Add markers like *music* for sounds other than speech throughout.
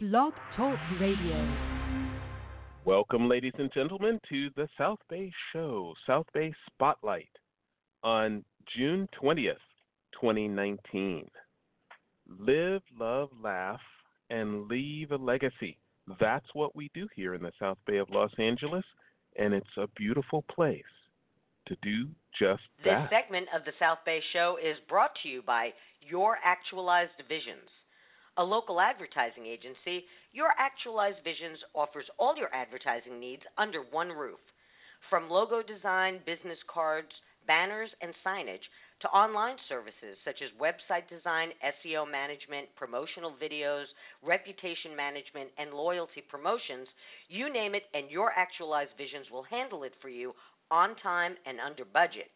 Blog Talk Radio. Welcome, ladies and gentlemen, to the South Bay Show, South Bay Spotlight, on June 20th, 2019. Live, love, laugh, and leave a legacy. That's what we do here in the South Bay of Los Angeles, and it's a beautiful place to do just that. This segment of the South Bay Show is brought to you by Your Actualized Visions a local advertising agency, Your Actualized Visions offers all your advertising needs under one roof. From logo design, business cards, banners, and signage to online services such as website design, SEO management, promotional videos, reputation management, and loyalty promotions, you name it, and Your Actualized Visions will handle it for you on time and under budget.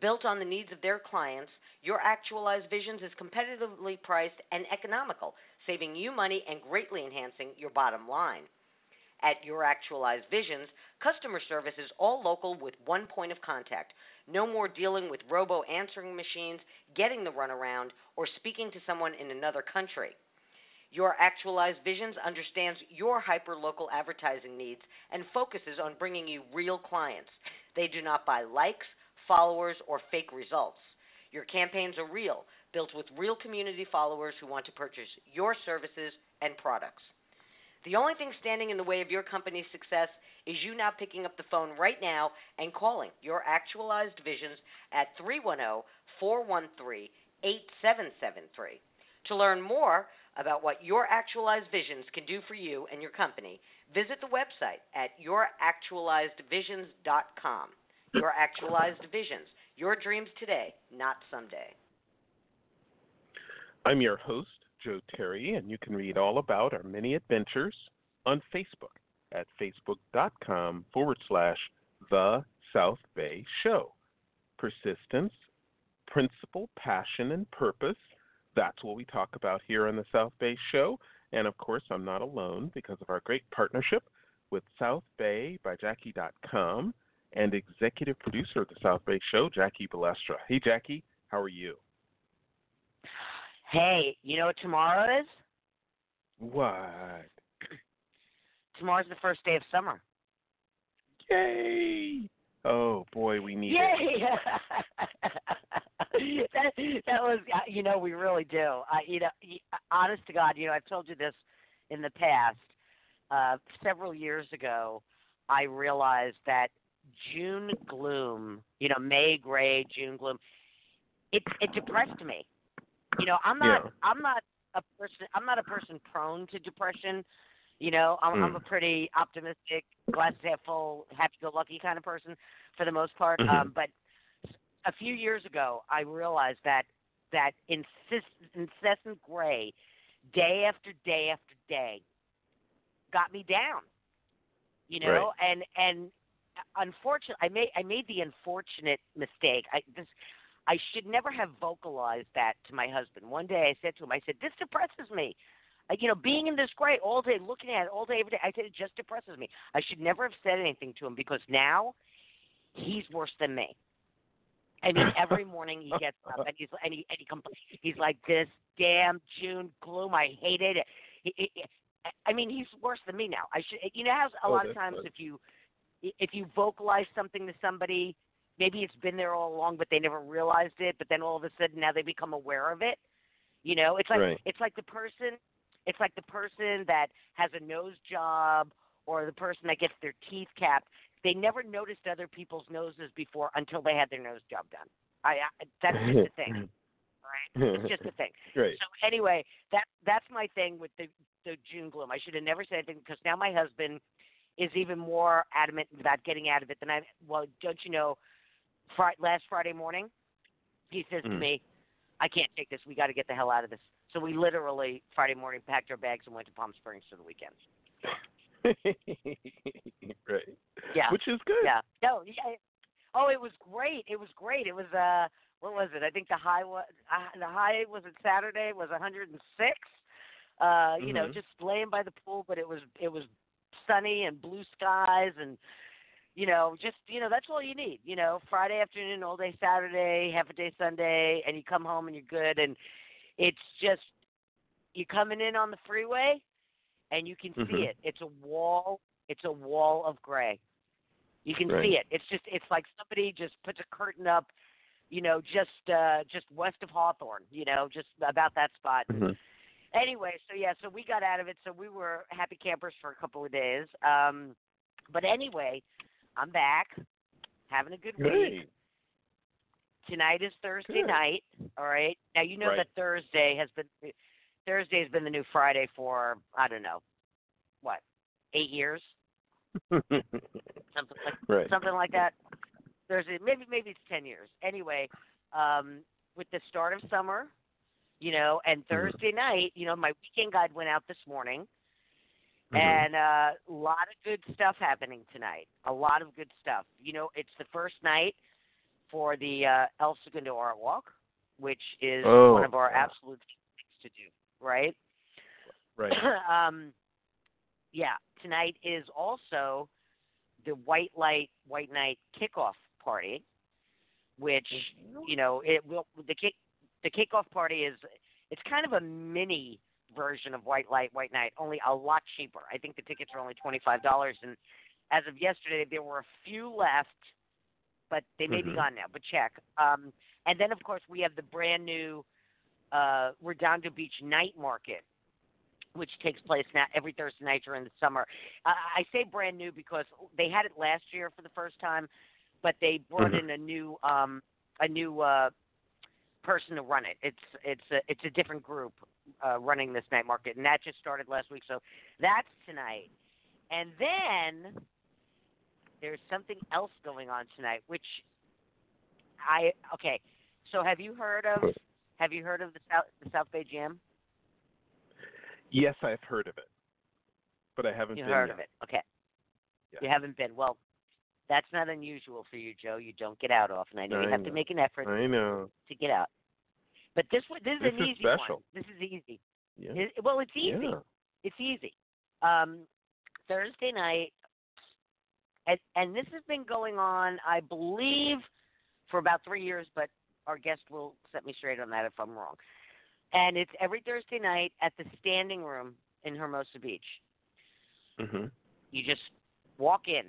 Built on the needs of their clients, your actualized visions is competitively priced and economical, saving you money and greatly enhancing your bottom line. At Your Actualized Visions, customer service is all local with one point of contact. No more dealing with robo answering machines, getting the runaround, or speaking to someone in another country. Your Actualized Visions understands your hyper local advertising needs and focuses on bringing you real clients. They do not buy likes, followers, or fake results. Your campaigns are real, built with real community followers who want to purchase your services and products. The only thing standing in the way of your company's success is you now picking up the phone right now and calling your actualized visions at 310 413 8773. To learn more about what your actualized visions can do for you and your company, visit the website at youractualizedvisions.com. Your actualized visions your dreams today, not someday. I'm your host, Joe Terry, and you can read all about our many adventures on Facebook at facebook.com forward slash The South Bay Show. Persistence, principle, passion, and purpose. That's what we talk about here on the South Bay Show. And of course, I'm not alone because of our great partnership with South Bay by Jackie.com and executive producer of the South Bay Show, Jackie Balestra. Hey, Jackie, how are you? Hey, you know what tomorrow is? What? *clears throat* Tomorrow's the first day of summer. Yay! Oh boy, we need Yay! it. *laughs* that that was, uh, you know, we really do. Uh, you know, honest to God, you know, I've told you this in the past. Uh, several years ago, I realized that June gloom, you know, May gray, June gloom, it it depressed me. You know, I'm not yeah. I'm not a person I'm not a person prone to depression. You know, I'm, mm. I'm a pretty optimistic, glass half full, happy-go-lucky kind of person for the most part. Mm-hmm. Um, but a few years ago, I realized that that insist, incessant gray, day after day after day, got me down. You know, right. and and unfortunately, I made I made the unfortunate mistake. I this I should never have vocalized that to my husband. One day I said to him, I said, "This depresses me." You know, being in this gray all day, looking at it all day, every day. I said it just depresses me. I should never have said anything to him because now he's worse than me. I mean, every *laughs* morning he gets up and he's and he and he compl- he's like this damn June gloom. I hate it. He, he, I mean, he's worse than me now. I should, you know, how a oh, lot of times if you if you vocalize something to somebody, maybe it's been there all along, but they never realized it. But then all of a sudden, now they become aware of it. You know, it's like right. it's like the person, it's like the person that has a nose job or the person that gets their teeth capped. They never noticed other people's noses before until they had their nose job done. I, I that's just a thing. *laughs* Right? It's just a thing. *laughs* Great. So anyway, that that's my thing with the the June gloom. I should have never said anything because now my husband is even more adamant about getting out of it than I. Well, don't you know? Fri- last Friday morning, he says mm. to me, "I can't take this. We got to get the hell out of this." So we literally Friday morning packed our bags and went to Palm Springs for the weekend. *laughs* right. Yeah. Which is good. Yeah. No. Yeah. Oh, it was great. It was great. It was uh, what was it? I think the high was uh, the high was it Saturday was 106. Uh, mm-hmm. you know, Mm-hmm. just laying by the pool, but it was it was sunny and blue skies and you know, just you know, that's all you need. You know, Friday afternoon, all day Saturday, half a day Sunday, and you come home and you're good. And it's just you're coming in on the freeway, and you can Mhm. see it. It's a wall. It's a wall of gray. You can Right. see it. It's just it's like somebody just puts a curtain up, you know, just uh just west of Hawthorne, you know, just about that spot. Mhm. Anyway, so yeah, so we got out of it. So we were happy campers for a couple of days. Um but anyway, I'm back, having a good week. Tonight is Thursday Good. night. All right. Now you know Right. that Thursday has been Thursday has been the new Friday for I don't know what eight years, *laughs* something like right. something like that. Thursday, maybe maybe it's ten years. Anyway, um, with the start of summer, you know, and Mm-hmm. Thursday night, you know, my weekend guide went out this morning, Mhm. and uh, a lot of good stuff happening tonight. A lot of good stuff. You know, it's the first night for the uh, El Segundo Art Walk, which is Oh, one of our absolute things to do. Right. right. *clears throat* um, yeah, tonight is also the White Light White Night kickoff party, which you know it will the kick the kickoff party is it's kind of a mini version of White Light White Night, only a lot cheaper. I think the tickets are only twenty five dollars, and as of yesterday, there were a few left, but they may be Mhm. gone now. But check. Um, and then of course we have the brand new uh, Redondo Beach Night Market, which takes place now every Thursday night during the summer. Uh, I say brand new because they had it last year for the first time, but they brought Mhm. in a new um, a new uh, person to run it. It's it's a it's a different group uh, running this night market, and that just started last week. So that's tonight, and then there's something else going on tonight, which I okay. So have you heard of have you heard of the South the South Bay Jam? Yes, I've heard of it, but I haven't You been heard yet. of it. Okay. Yeah. You haven't been. Well, that's not unusual for you, Joe. You don't get out often. I know you have know. to make an effort I know. to get out. But this one, this is This an is easy special. one. This is easy. Yeah. It- well, it's easy. Yeah. It's easy. Um, Thursday night, and, and this has been going on, I believe, for about three years. But our guest will set me straight on that if I'm wrong. And it's every Thursday night at the Standing Room in Hermosa Beach. Mm-hmm. You just walk in,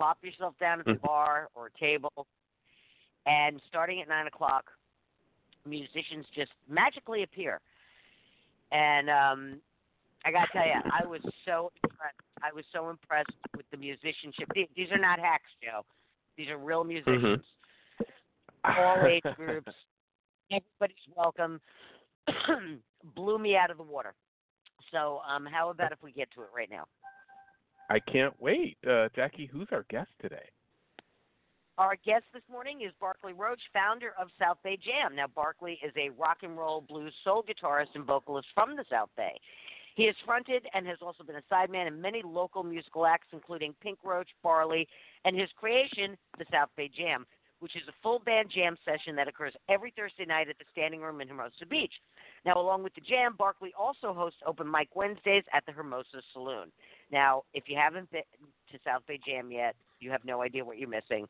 plop yourself down at the Mhm. bar or table, and starting at nine o'clock, musicians just magically appear. And um, I gotta tell you, I was so impressed. I was so impressed with the musicianship. These, these are not hacks, Joe. These are real musicians, all *laughs* age groups. Everybody's welcome. *clears throat* Blew me out of the water. So, um, how about if we get to it right now? I can't wait. Uh, Jackie, who's our guest today? Our guest this morning is Barclay Roach, founder of South Bay Jam. Now, Barclay is a rock and roll blues soul guitarist and vocalist from the South Bay. He has fronted and has also been a sideman in many local musical acts, including Pink Roach, Barley, and his creation, the South Bay Jam, which is a full band jam session that occurs every Thursday night at the Standing Room in Hermosa Beach. Now, along with the jam, Barclay also hosts open mic Wednesdays at the Hermosa Saloon. Now, if you haven't been to South Bay Jam yet, you have no idea what you're missing.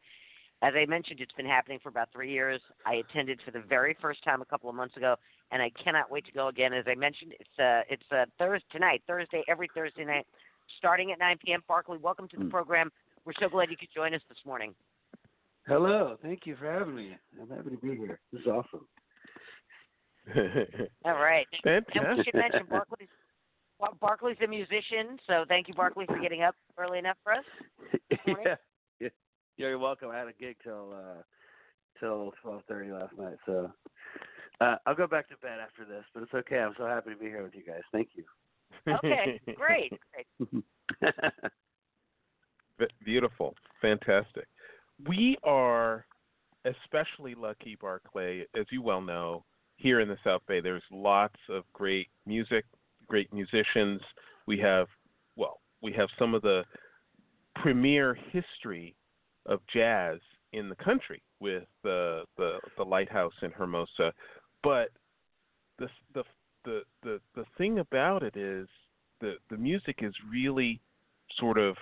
As I mentioned, it's been happening for about three years. I attended for the very first time a couple of months ago, and I cannot wait to go again. As I mentioned, it's uh, it's uh, Thursday tonight, Thursday every Thursday night, starting at 9 p.m. Barclay, welcome to the program. We're so glad you could join us this morning. Hello, thank you for having me. I'm happy to be here. This is awesome. *laughs* All right. And we Fantastic. should mention Barclay's Bar- Barclay's a musician, so thank you, Barclay, for getting up early enough for us. *laughs* Yeah, yeah, you're welcome. I had a gig till uh, till twelve thirty last night, so uh, I'll go back to bed after this. But it's okay. I'm so happy to be here with you guys. Thank you. Okay, great, *laughs* great. Beautiful. Fantastic. We are especially lucky, Barclay, as you well know, here in the South Bay. There's lots of great music, great musicians. We have, well, we have some of the premier history of jazz in the country with the the, the Lighthouse in Hermosa. But the the the the the thing about it is the the music is really sort of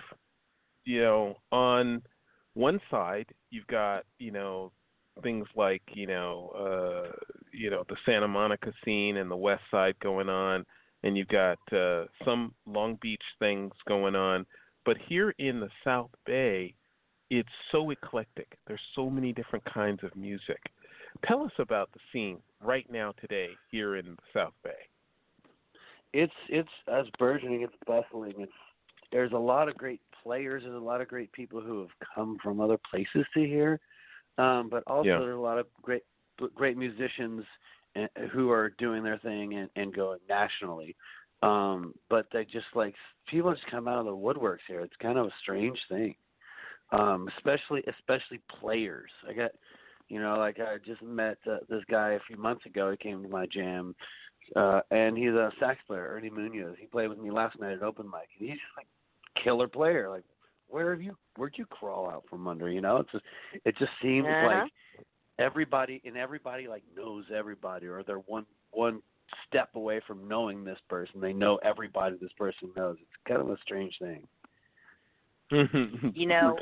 you know on one side you've got you know things like you know uh you know the Santa Monica scene and the West Side going on and you've got uh, some Long Beach things going on. But here in the South Bay, it's so eclectic. There's so many different kinds of music. Tell us about the scene right now today here in the South Bay. It's it's as burgeoning, it's bustling. It's there's a lot of great players. There's a lot of great people who have come from other places to here, um, but also Yeah. there's a lot of great great musicians uh, who are doing their thing and, and going nationally. Um, but they just like people just come out of the woodworks here. It's kind of a strange thing, um, especially especially players. I got, you know, like I just met uh, this guy a few months ago. He came to my jam, uh, and he's a sax player, Ernie Munoz. He played with me last night at open mic, and he's just like killer player. Like, where have you? Where'd you crawl out from under? You know, it's just, it just seems Uh-huh. like everybody and everybody like knows everybody, or they're one one step away from knowing this person. They know everybody this person knows. It's kind of a strange thing. You know,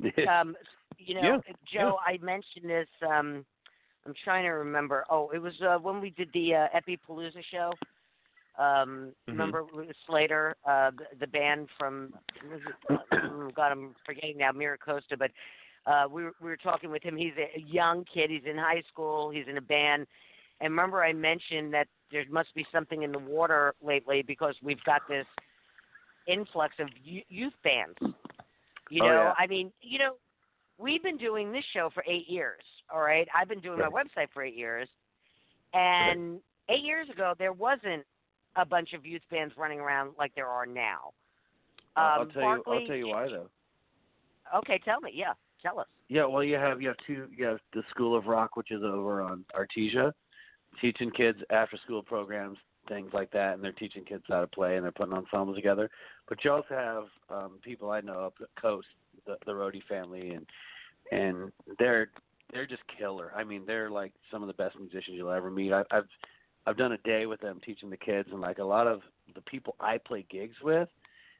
*laughs* um, you know, Yeah, Joe, I mentioned this. Um, I'm trying to remember. Oh, it was uh, when we did the uh, Epipalooza show. Um, Mhm. Remember Slater, uh, the, band from uh, *clears throat* God, I'm forgetting now, Mira Costa, but uh, we were, we were talking with him. He's a young kid. He's in high school. He's in a band. And remember, I mentioned that there must be something in the water lately because we've got this influx of youth bands. You Oh, know, yeah. I mean, you know, we've been doing this show for eight years. All right, I've been doing my website for eight years, and eight years ago there wasn't a bunch of youth bands running around like there are now. I'll Um, tell you. I'll tell you why though. Okay, tell me. Yeah, tell us. Yeah, well, you have you have two. You have the School of Rock, which is over on Artesia, teaching kids after school programs, things like that, and they're teaching kids how to play and they're putting ensembles together. But you also have um, people I know up the coast, the, the Rhodey family, and and they're they're just killer. I mean, they're like some of the best musicians you'll ever meet. I, I've I've done a day with them teaching the kids, and like a lot of the people I play gigs with,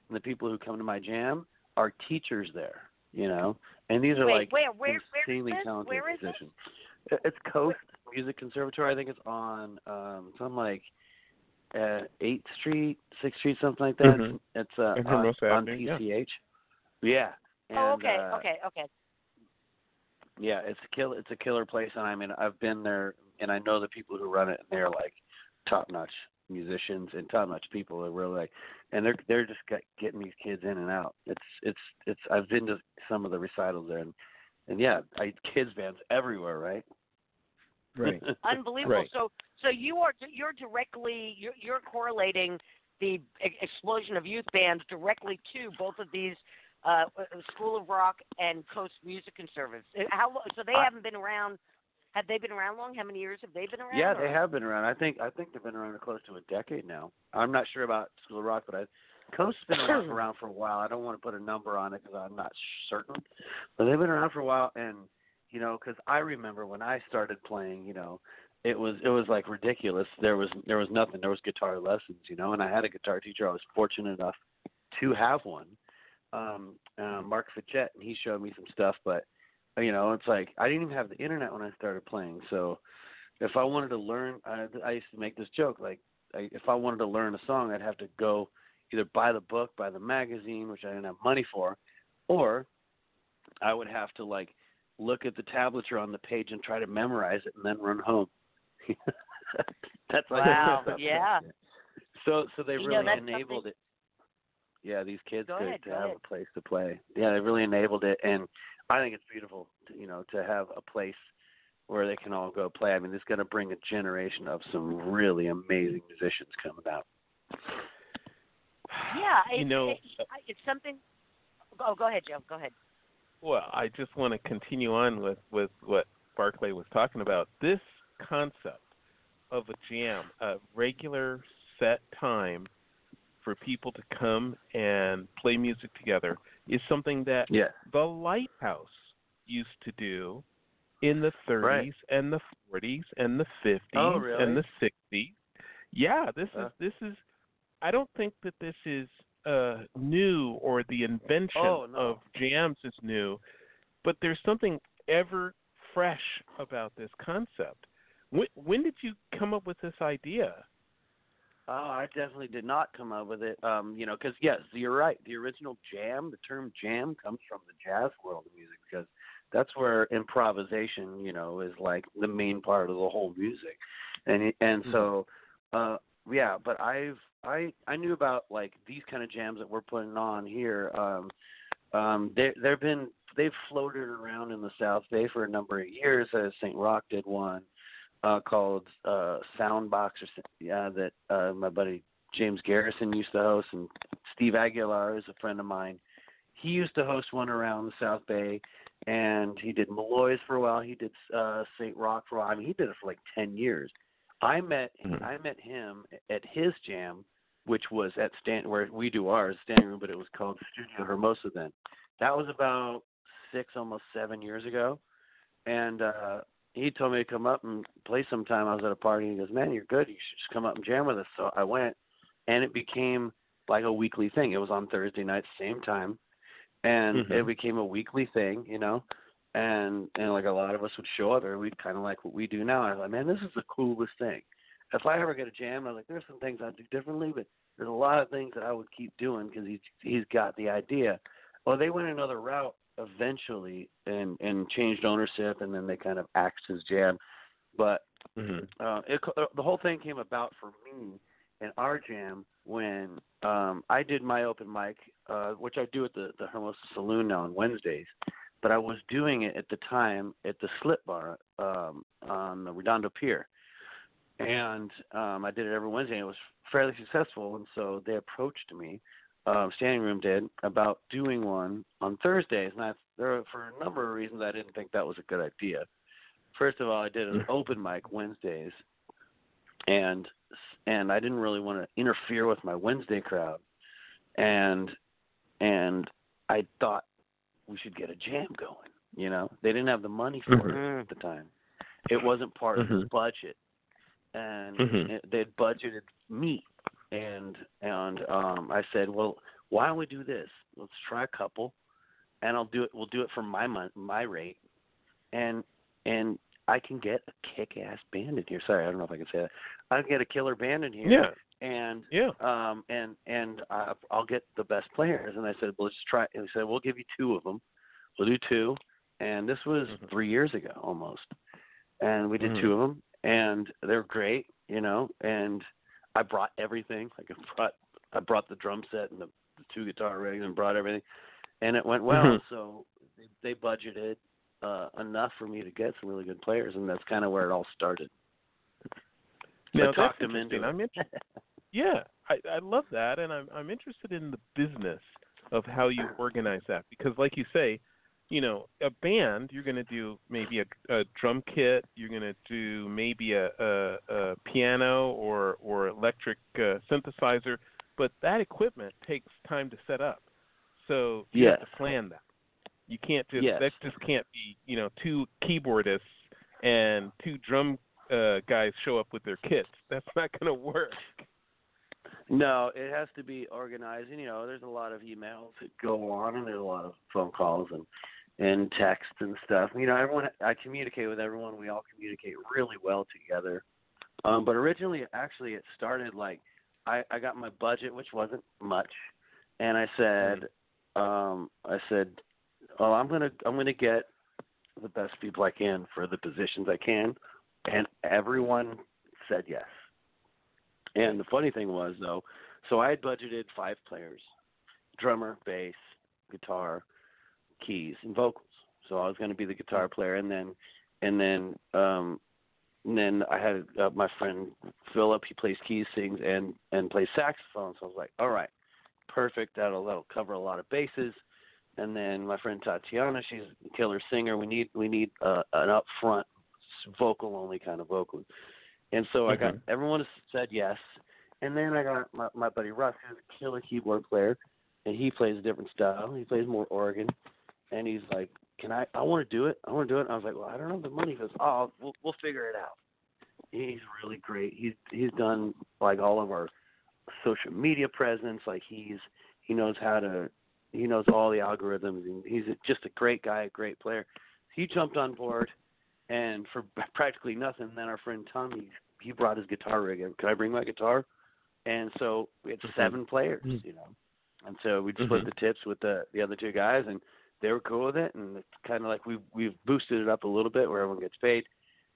and the people who come to my jam are teachers there. You know, and these are Wait, like where, where, where insanely is this? talented Where is this? musicians. It- It's Coast Music Conservatory. I think it's on um it's on like uh Eighth Street, Sixth Street, something like that. Mhm. It's uh In on, on Avenue, yeah. PCH. Yeah. And, oh, okay, uh, okay, okay. Yeah, it's a kill it's a killer place and I mean I've been there and I know the people who run it and they're like top notch musicians and top notch people They're really like and they're they're just get, getting these kids in and out. It's it's it's I've been to some of the recitals there and and yeah, I kids bands everywhere, right? Right. *laughs* Unbelievable. Right. So, so you are you're directly you're, you're correlating the e- explosion of youth bands directly to both of these uh, School of Rock and Coast Music Conservatives. How so they I- haven't been around? Have they been around long? How many years have they been around? Yeah, or- they have been around. I think I think they've been around close to a decade now. I'm not sure about School of Rock, but I Coast's been around, *coughs* around for a while. I don't want to put a number on it because I'm not certain, but they've been around for a while. And you know, because I remember when I started playing, you know, it was it was like ridiculous. There was there was nothing. There was guitar lessons, you know, and I had a guitar teacher. I was fortunate enough to have one, um, uh, Mark Fitchett, and he showed me some stuff. But you know, it's like I didn't even have the internet when I started playing, so if I wanted to learn, I, I used to make this joke like I, if I wanted to learn a song, I'd have to go either buy the book, buy the magazine, which I didn't have money for, or I would have to like look at the tablature on the page and try to memorize it and then run home. *laughs* That's like Wow, *laughs* yeah. So so they You really that's enabled something- it. Yeah, these kids Go to, ahead, to have ahead. a place to play. Yeah, they really enabled it, and I think it's beautiful. To, you know, to have a place where they can all go play. I mean, it's going to bring a generation of some really amazing musicians coming out. *sighs* Yeah, you it's, know, it, it's something. Oh, go ahead, Joe. Go ahead. Well, I just want to continue on with, with what Barclay was talking about. This concept of a jam, a regular set time for people to come and play music together, is something that Yeah. the Lighthouse used to do in the 30s Right. and the 40s and the 50s Oh, really? and the 60s. Yeah, this Uh. is this is. I don't think that this is uh, new or the invention Oh, no. of jams is new, but there's something ever fresh about this concept. When, when did you come up with this idea? Oh, I definitely did not come up with it. Um, you know, because yes, you're right. The original jam, the term jam, comes from the jazz world of music because that's where improvisation, you know, is like the main part of the whole music, and and Mm-hmm. so, uh, yeah. But I've I I knew about like these kind of jams that we're putting on here. Um, um, there there've been they've floated around in the South Bay for a number of years. As St. Rocke did one uh, called uh, Soundbox, or yeah, that uh, my buddy James Garrison used to host, and Steve Aguilar is a friend of mine. He used to host one around the South Bay, and he did Malloy's for a while. He did uh, St. Rocke for a while. I mean, he did it for like ten years. I met Mhm. I met him at his jam, which was at Stan where we do ours standing room, but it was called Studio Hermosa then. That was about six, almost seven years ago, and uh he told me to come up and play sometime. I was at a party and he goes, Man, you're good, you should just come up and jam with us. So I went and it became like a weekly thing. It was on Thursday nights, same time. And Mhm. it became a weekly thing, you know. And and like a lot of us would show up there, we'd kinda like what we do now. I was like, Man, this is the coolest thing. If I ever get a jam, I was like, there's some things I'd do differently, but there's a lot of things that I would keep doing because he's he's got the idea. Well, they went another route eventually and and changed ownership, and then they kind of axed his jam. But Mhm. uh, it, the whole thing came about for me and our jam when um, I did my open mic, uh, which I do at the the Hermosa Saloon now on Wednesdays. But I was doing it at the time at the Slip Bar um, on the Redondo Pier, and um, I did it every Wednesday. and It was fairly successful, and so they approached me um, standing room did about doing one on Thursdays, and I, there for a number of reasons I didn't think that was a good idea. First of all, I did an open mic Wednesdays, and and I didn't really want to interfere with my Wednesday crowd, and and I thought we should get a jam going. You know, they didn't have the money for Mhm. it at the time. It wasn't part of the Mhm. budget, and Mhm. it, they'd budgeted me and and um I said, well, why don't we do this? Let's try a couple, and I'll do it. We'll do it for my my rate, and and I can get a kick-ass band in here. Sorry, I don't know if I can say that. I can get a killer band in here, Yeah. and Yeah. um and and I, I'll get the best players. And I said, well, let's try. And he said, we'll give you two of them. We'll do two. And this was Mhm. three years ago almost, and we did Mhm. two of them, and they're great, you know. And I brought everything. Like I brought I brought the drum set and the, the two guitar rigs and brought everything, and it went well. Mhm. So they, they budgeted uh enough for me to get some really good players, and that's kind of where it all started. Now I talked him into. I'm interested. *laughs* Yeah, I, I love that, and I'm I'm interested in the business of how you *clears throat* organize that because, like you say, you know, a band you're going to do maybe a, a drum kit, you're going to do maybe a, a, a piano or or electric uh, synthesizer, but that equipment takes time to set up, so you have to plan that. You can't just Yes. that just can't be you know two keyboardists and two drum uh, guys show up with their kits. That's *laughs* not going to work. No, it has to be organized. And, you know, there's a lot of emails that go on, and there's a lot of phone calls and and text and stuff. You know, everyone. I communicate with everyone. We all communicate really well together. Um, but originally, actually, it started like I, I got my budget, which wasn't much, and I said, um, I said, well, I'm gonna I'm gonna get the best people I can for the positions I can, and everyone said yes. And the funny thing was though, so I had budgeted five players: drummer, bass, guitar, keys, and vocals. So I was going to be the guitar player, and then, and then, um, and then I had uh, my friend Philip. He plays keys, sings, and and plays saxophone. So I was like, all right, perfect. That'll that'll cover a lot of bases. And then my friend Tatiana, she's a killer singer. We need we need uh, an upfront vocal only kind of vocal. And so I got Mhm. everyone said yes. And then I got my, my buddy Russ, who's a killer keyboard player, and he plays a different style. He plays more organ, and he's like, "Can I? I want to do it. I want to do it." And I was like, "Well, I don't have the money." He goes, "Oh, we'll we'll figure it out." He's really great. He's he's done like all of our social media presence. Like he's he knows how to he knows all the algorithms, and he's just a great guy, a great player. He jumped on board, and for *laughs* practically nothing, then our friend Tommy he brought his guitar rig. Can I bring my guitar? and so we had Mhm. seven players, Mhm. you know, and so we split Mhm. the tips with the the other two guys, and they were cool with it, and it's kind of like we've we've boosted it up a little bit where everyone gets paid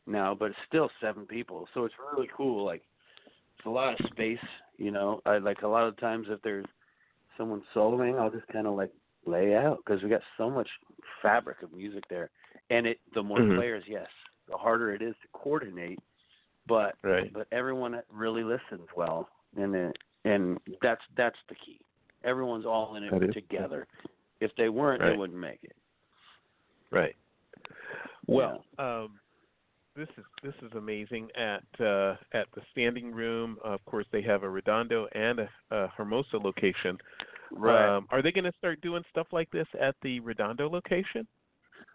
now, but it's still seven people, so it's really cool. Like it's a lot of space, you know. I like a lot of times if there's someone soloing, I'll just kind of like lay out because we got so much fabric of music there, and it the more Mhm. players, yes, the harder it is to coordinate, but Right. but everyone really listens well, and it, and that's that's the key. Everyone's all in it, it is- together. If they weren't, Right. they wouldn't make it. Right. Well, um, this is this is amazing at uh, at the standing room. of course, they have a Redondo and a, a Hermosa location. Um, are they going to start doing stuff like this at the Redondo location?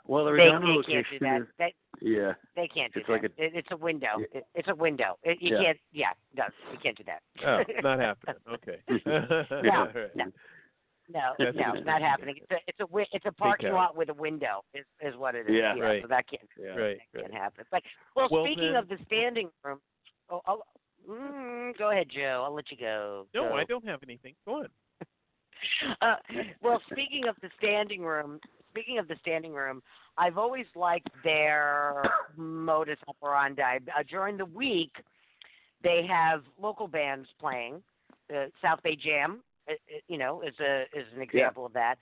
well, the Redondo they location can't do that. is They, yeah. they can't do It's that. like it, it's a window. Yeah. It, it's a window. It, you Yeah. can't. Yeah, no, you can't do that. Oh, *laughs* not happening. Okay. *laughs* No, *laughs* All right. no. No, no, what not happening. It's a it's a wi- it's a parking lot with a window is is what it is. Yeah. Right. So that can't Yeah. Right. that right. can't happen. But well, Well, speaking then- of the standing room, oh, I'll, mm, go ahead, Joe. I'll let you go. No, Go. I don't have anything. Go on. *laughs* Uh, well, speaking of the standing room, speaking of the standing room, I've always liked their modus operandi. Uh, during the week, they have local bands playing. Uh, South Bay Jam, you know, is a is an example of that.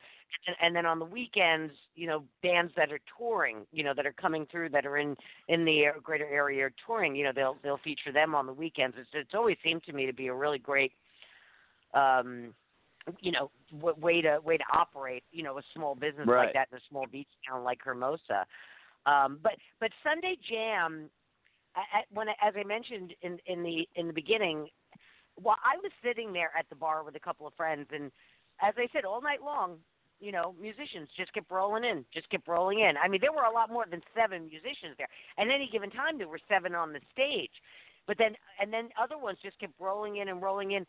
And, and then on the weekends, you know, bands that are touring, you know, that are coming through, that are in in the greater area touring, you know, they'll they'll feature them on the weekends. It's it's always seemed to me to be a really great um you know w- way to way to operate you know a small business Right. like that in a small beach town like Hermosa. Um, but but Sunday Jam, I, I, when I, as I mentioned in in the in the beginning, while I was sitting there at the bar with a couple of friends, and as I said all night long, you know, musicians just kept rolling in, just kept rolling in. I mean, there were a lot more than seven musicians there. At any given time, there were seven on the stage, but then and then other ones just kept rolling in and rolling in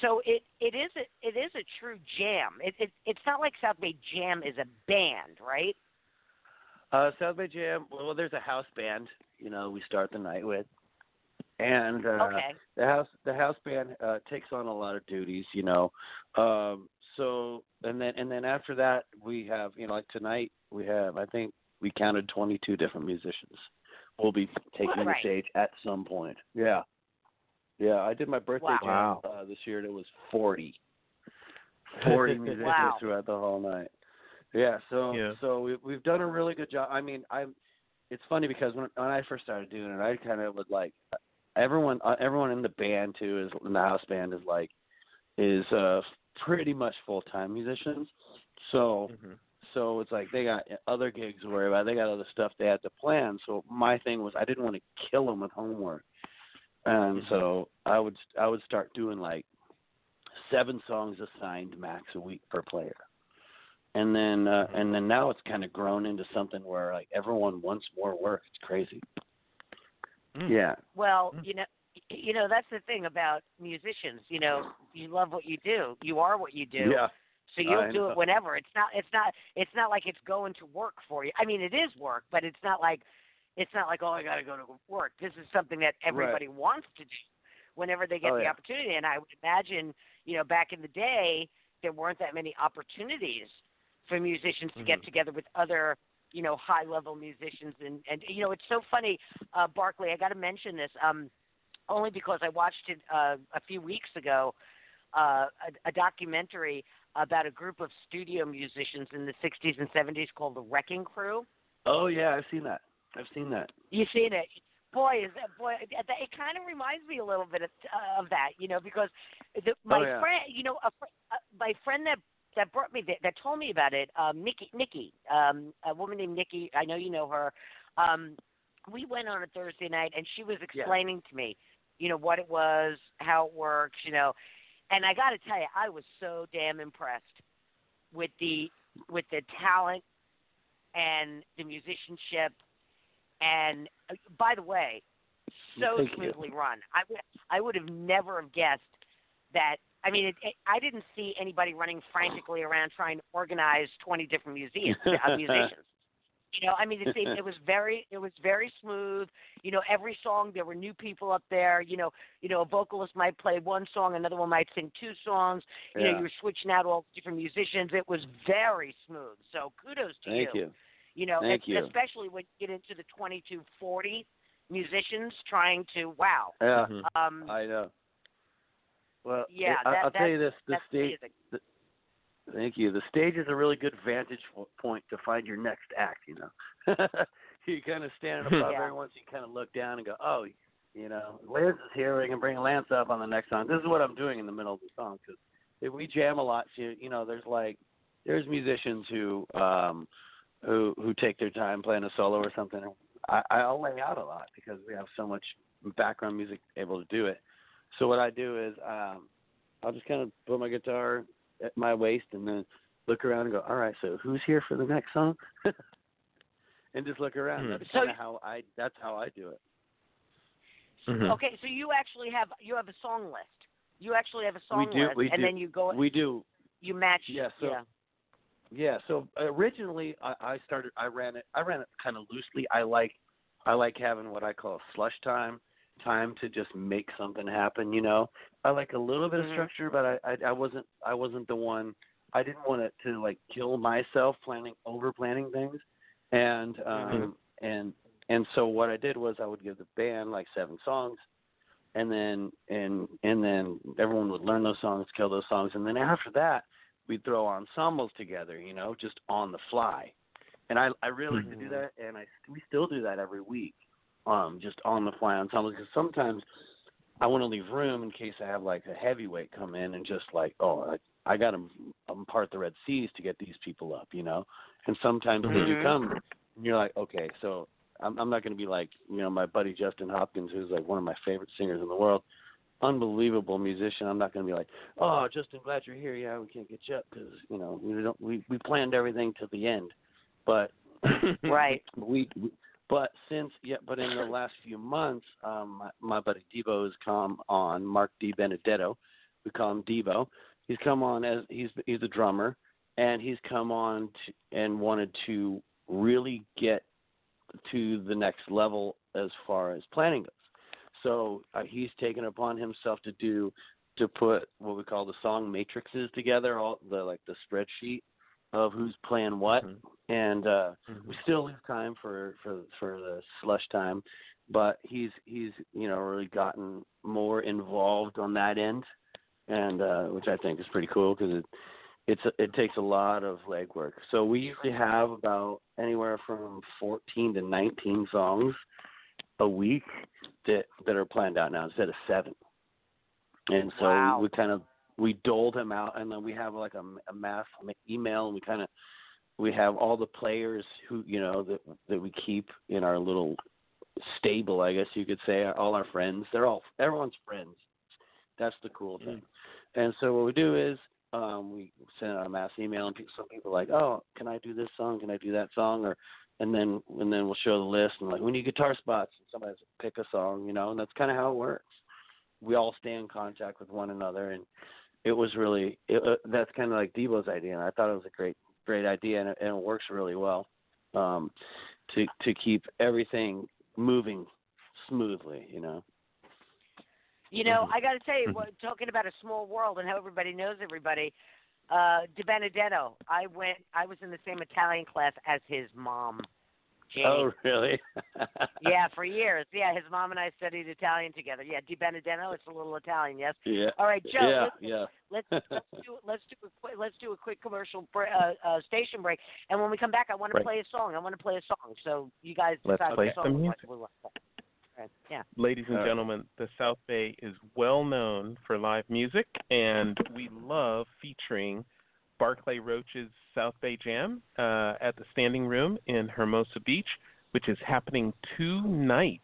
so it it is a it is a true jam. It, it it's not like South Bay Jam is a band, right? Uh, South Bay Jam. Well, there's a house band. You know, we start the night with, and uh, okay. the house the house band uh, takes on a lot of duties. You know, um, so and then and then after that we have you know like tonight we have I think we counted 22 different musicians. We'll be taking Right. the stage at some point. Yeah, yeah. I did my birthday Wow. jam uh, this year and it was 40. 40 *laughs* musicians Wow. throughout the whole night. Yeah, so Yeah. so we we've done a really good job. I mean, I'm it's funny because when when I first started doing it, I kind of would like everyone uh, everyone in the band too is in the house band is like is uh pretty much full time musicians. So Mhm. so it's like they got other gigs to worry about. They got other stuff they had to plan. So my thing was I didn't want to kill them with homework, and so I would I would start doing like seven songs assigned max a week per player, and then uh, and then now it's kind of grown into something where like everyone wants more work. It's crazy. Mm. Yeah. Well, Mm. you know, you know that's the thing about musicians. You know, you love what you do. You are what you do. Yeah. So you'll I do know. it whenever. It's not. It's not. It's not like it's going to work for you. I mean, it is work, but it's not like. It's not like oh, I got to go to work. This is something that everybody wants to do whenever they get Oh, the yeah. opportunity. And I would imagine, you know, back in the day, there weren't that many opportunities for musicians to get Mhm. together with other, you know, high level musicians. And and you know, it's so funny, uh, Barclay. I got to mention this. Um, only because I watched it uh, a few weeks ago, uh, a, a documentary about a group of studio musicians in the 60s and 70s called the Wrecking Crew. Oh yeah, I've seen that. I've seen that. You've seen it? Boy, is that boy? It, it kind of reminds me a little bit of, uh, of that, you know, because the, my Oh, yeah. friend, you know, a, uh, my friend that that brought me that, that told me about it, um, Nikki, Nikki, um, a woman named Nikki. I know you know her. Um, we went on a Thursday night, and she was Yeah. explaining to me, you know, what it was, how it works, you know, and I got to tell you, I was so damn impressed with the with the talent and the musicianship. And uh, by the way, so Thank you. smoothly run. I would I would have never have guessed that. I mean, it, it, I didn't see anybody running frantically around trying to organize twenty different museums, uh, musicians. *laughs* You know, I mean, it, it was very, it was very smooth. You know, every song there were new people up there. You know, you know, a vocalist might play one song, another one might sing two songs. You Yeah. know, you were switching out all different musicians. It was very smooth. So kudos to Thank you. You know, Thank es- you. especially when you get into the 20 to 40 musicians trying to wow. Yeah, Mhm. Um, I know. Well, yeah, I, that, I'll that, tell you this: the stage. amazing. Thank you. The stage is a really good vantage point to find your next act. You know, *laughs* you kind of stand above Yeah. everyone, so you kind of look down and go, "Oh, you know, Lance is here. We can bring Lance up on the next song." This is what I'm doing in the middle of the song because we jam a lot. So you know, there's like there's musicians who um who who take their time playing a solo or something. I I'll lay out a lot because we have so much background music able to do it. So what I do is um I'll just kind of put my guitar at my waist and then look around and go, all right, so who's here for the next song? *laughs* and just look around. Hmm. That's So- kind of how I. That's how I do it. Mhm. Okay, so you actually have you have a song list. You actually have a song We do- list, we and do. then you go We do. We do. You match. Yeah, so- yeah. Yeah. So originally, I, I started. I ran it. I ran it kind of loosely. I like. I like having what I call slush time, time to just make something happen. You know, I like a little bit of structure, but I, I I wasn't I wasn't the one. I didn't want it to like kill myself planning over planning things, and um Mhm. and and so what I did was I would give the band like seven songs, and then and and then everyone would learn those songs, kill those songs, and then after that we'd throw ensembles together, you know, just on the fly. And I I really like to do that, and I we still do that every week, um, just on the fly ensembles. Because sometimes I want to leave room in case I have like a heavyweight come in and just like, oh, I, I got to um, part the Red Seas to get these people up, you know. And sometimes they do come, and you're like, okay, so I'm, I'm not going to be like, you know, my buddy Justin Hopkins, who's like one of my favorite singers in the world, unbelievable musician. I'm not going to be like, oh, Justin, glad you're here. Yeah, we can't get you up because you know we don't we we planned everything to the end, but Right. *laughs* we but since yeah but in the last few months um my, my buddy Debo has come on Mark Di Benedetto. We call him Debo. He's come on as he's he's a drummer and he's come on to, and wanted to really get to the next level as far as planning goes. So uh, he's taken upon himself to do to put what we call the song matrices together all the like the spreadsheet of who's playing what Mhm. and uh Mhm. we still leave time for for for the slush time but he's he's you know really gotten more involved on that end and uh which i think is pretty cool because it it's it takes a lot of legwork so we usually have about anywhere from 14 to 19 songs a week that that are planned out now instead of seven and so Wow. we kind of we doled him out and then we have like a, a mass email and we kind of we have all the players who you know that that we keep in our little stable i guess you could say all our friends. They're all everyone's friends. That's the cool thing. And so what we do is um we send out a mass email and people, some people are like oh can i do this song? Can i do that song? Or and then and then we'll show the list and like we need guitar spots and somebody pick a song you know and that's kind of how it works. We all stay in contact with one another and it was really it, uh, that's kind of like Debo's idea and I thought it was a great great idea and it, and it works really well um to to keep everything moving smoothly you know You know, Mhm. I got to tell you, Mhm. talking about a small world and how everybody knows everybody. Uh, Di Benedetto, I went. I was in the same Italian class as his mom, Jane. oh really *laughs* yeah, for years. Yeah, his mom and I studied Italian together. Yeah, Di Benedetto. It's a little Italian, yes. yeah All right, Joe. yeah let's, yeah let's let's *laughs* do let's do a quick let's do a quick commercial bre- uh, uh, station break, and when we come back, I want to play a song. I want to play a song. So you guys Let's decide play what song some music. we want to play. Okay, Yeah. Ladies and gentlemen, the South Bay is well known for live music, and we love featuring Barclay Roach's South Bay Jam uh, at the Standing Room in Hermosa Beach, which is happening tonight.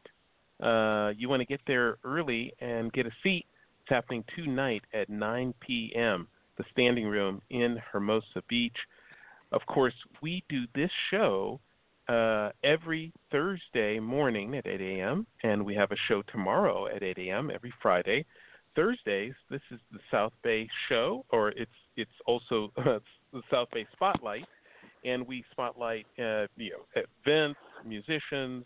Uh, you want to get there early and get a seat. It's happening tonight at 9 p.m. The Standing Room in Hermosa Beach. Of course, we do this show uh, every Thursday morning at 8 a.m., and we have a show tomorrow at 8 a.m. every Friday. Thursdays, this is the South Bay Show, or it's it's also *laughs* the South Bay Spotlight, and we spotlight uh, you know events, musicians,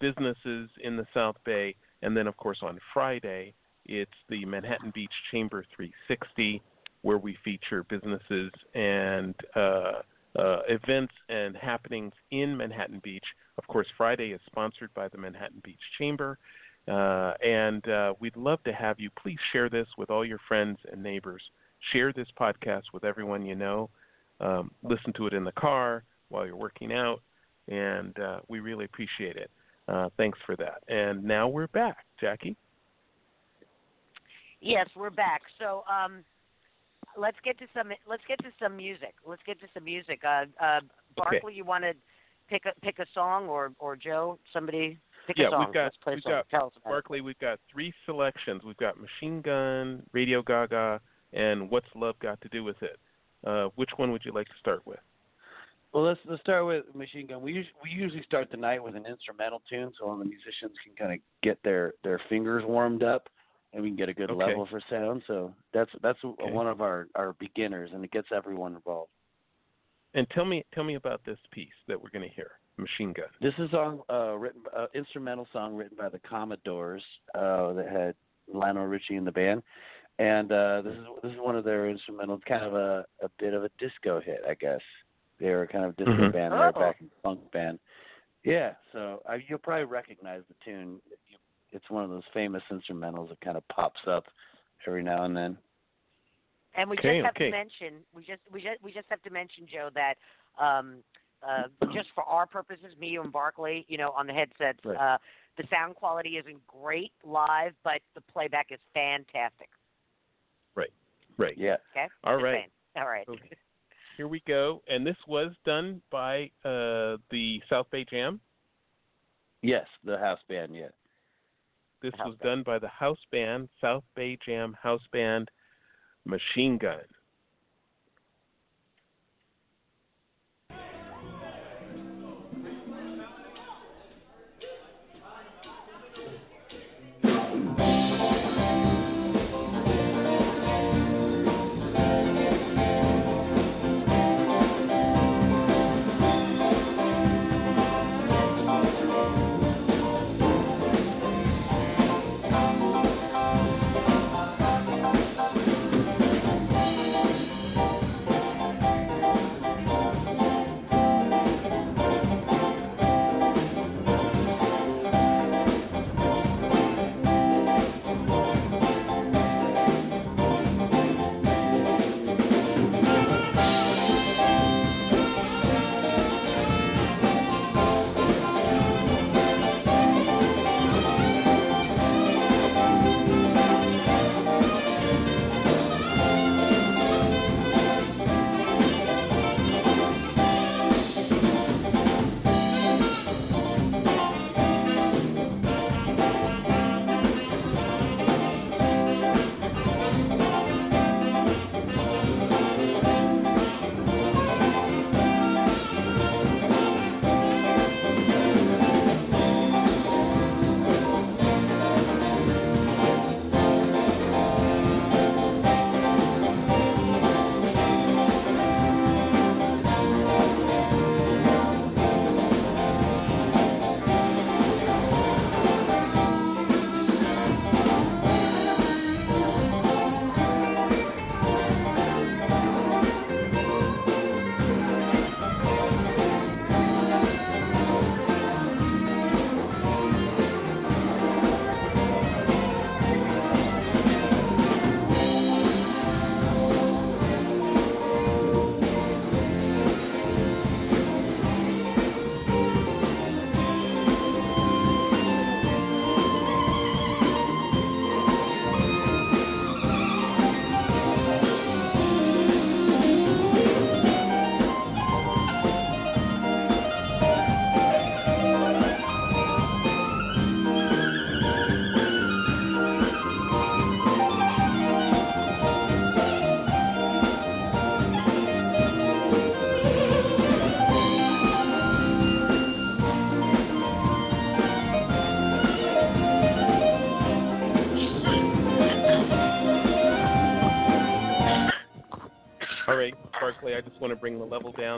businesses in the South Bay, and then of course on Friday it's the Manhattan Beach Chamber 360, where we feature businesses and uh, uh, events and happenings in Manhattan Beach. Of course, Friday is sponsored by the Manhattan Beach Chamber. Uh, and uh, we'd love to have you. Please share this with all your friends and neighbors. Share this podcast with everyone you know. Um, listen to it in the car while you're working out, and uh, we really appreciate it. Uh, thanks for that. And now we're back, Jackie. Yes, we're back. So um, let's get to some let's get to some music. Let's get to some music. Uh, uh, Barclay, Okay. you want to pick a pick a song, or or Joe, somebody pick yeah, a song. we've got let's play we've song. got Tell us about it. Barclay. We've got three selections. We've got Machine Gun, Radio Gaga, and What's Love Got to Do with It. Uh, which one would you like to start with? Well, let's let's start with Machine Gun. We us- we usually start the night with an instrumental tune, so all the musicians can kind of get their their fingers warmed up, and we can get a good Okay. level for sound. So that's that's Okay. one of our our beginners, and it gets everyone involved. And tell me tell me about this piece that we're going to hear, Machine Gun. This is a song uh, written uh, instrumental song written by the Commodores uh, that had Lionel Richie in the band, and uh, this is this is one of their instrumentals, kind of a a bit of a disco hit, I guess. They were kind of disco Mhm. band, they were Oh. back in funk band. Yeah, so uh, you'll probably recognize the tune. It's one of those famous instrumentals that kind of pops up every now and then. And we Okay, just have okay. to mention we just we just we just have to mention Joe that um uh just for our purposes, me and Barclay, you know, on the headsets, Right. uh the sound quality isn't great live, but the playback is fantastic. Right. Right. Yeah. Okay? All Just right. saying. All right. Okay. *laughs* Here we go. And this was done by uh, the South Bay Jam. Yes, the house band. Yeah. This House was band. done by the house band, South Bay Jam House Band, Machine Gun.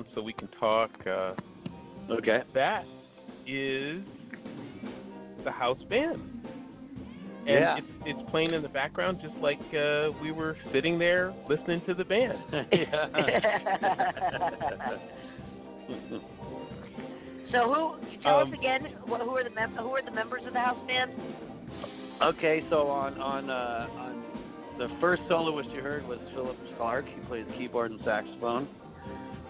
Level down so we can talk. Uh, Okay. that is the house band. And Yeah. it's, it's playing in the background just like uh, we were sitting there listening to the band. *laughs* *laughs* So who? Tell Um, us again. wh- Who are the mem- Who are the members of the house band? Okay, so on on uh, on the first soloist you heard was Philip Clark. He plays keyboard and saxophone.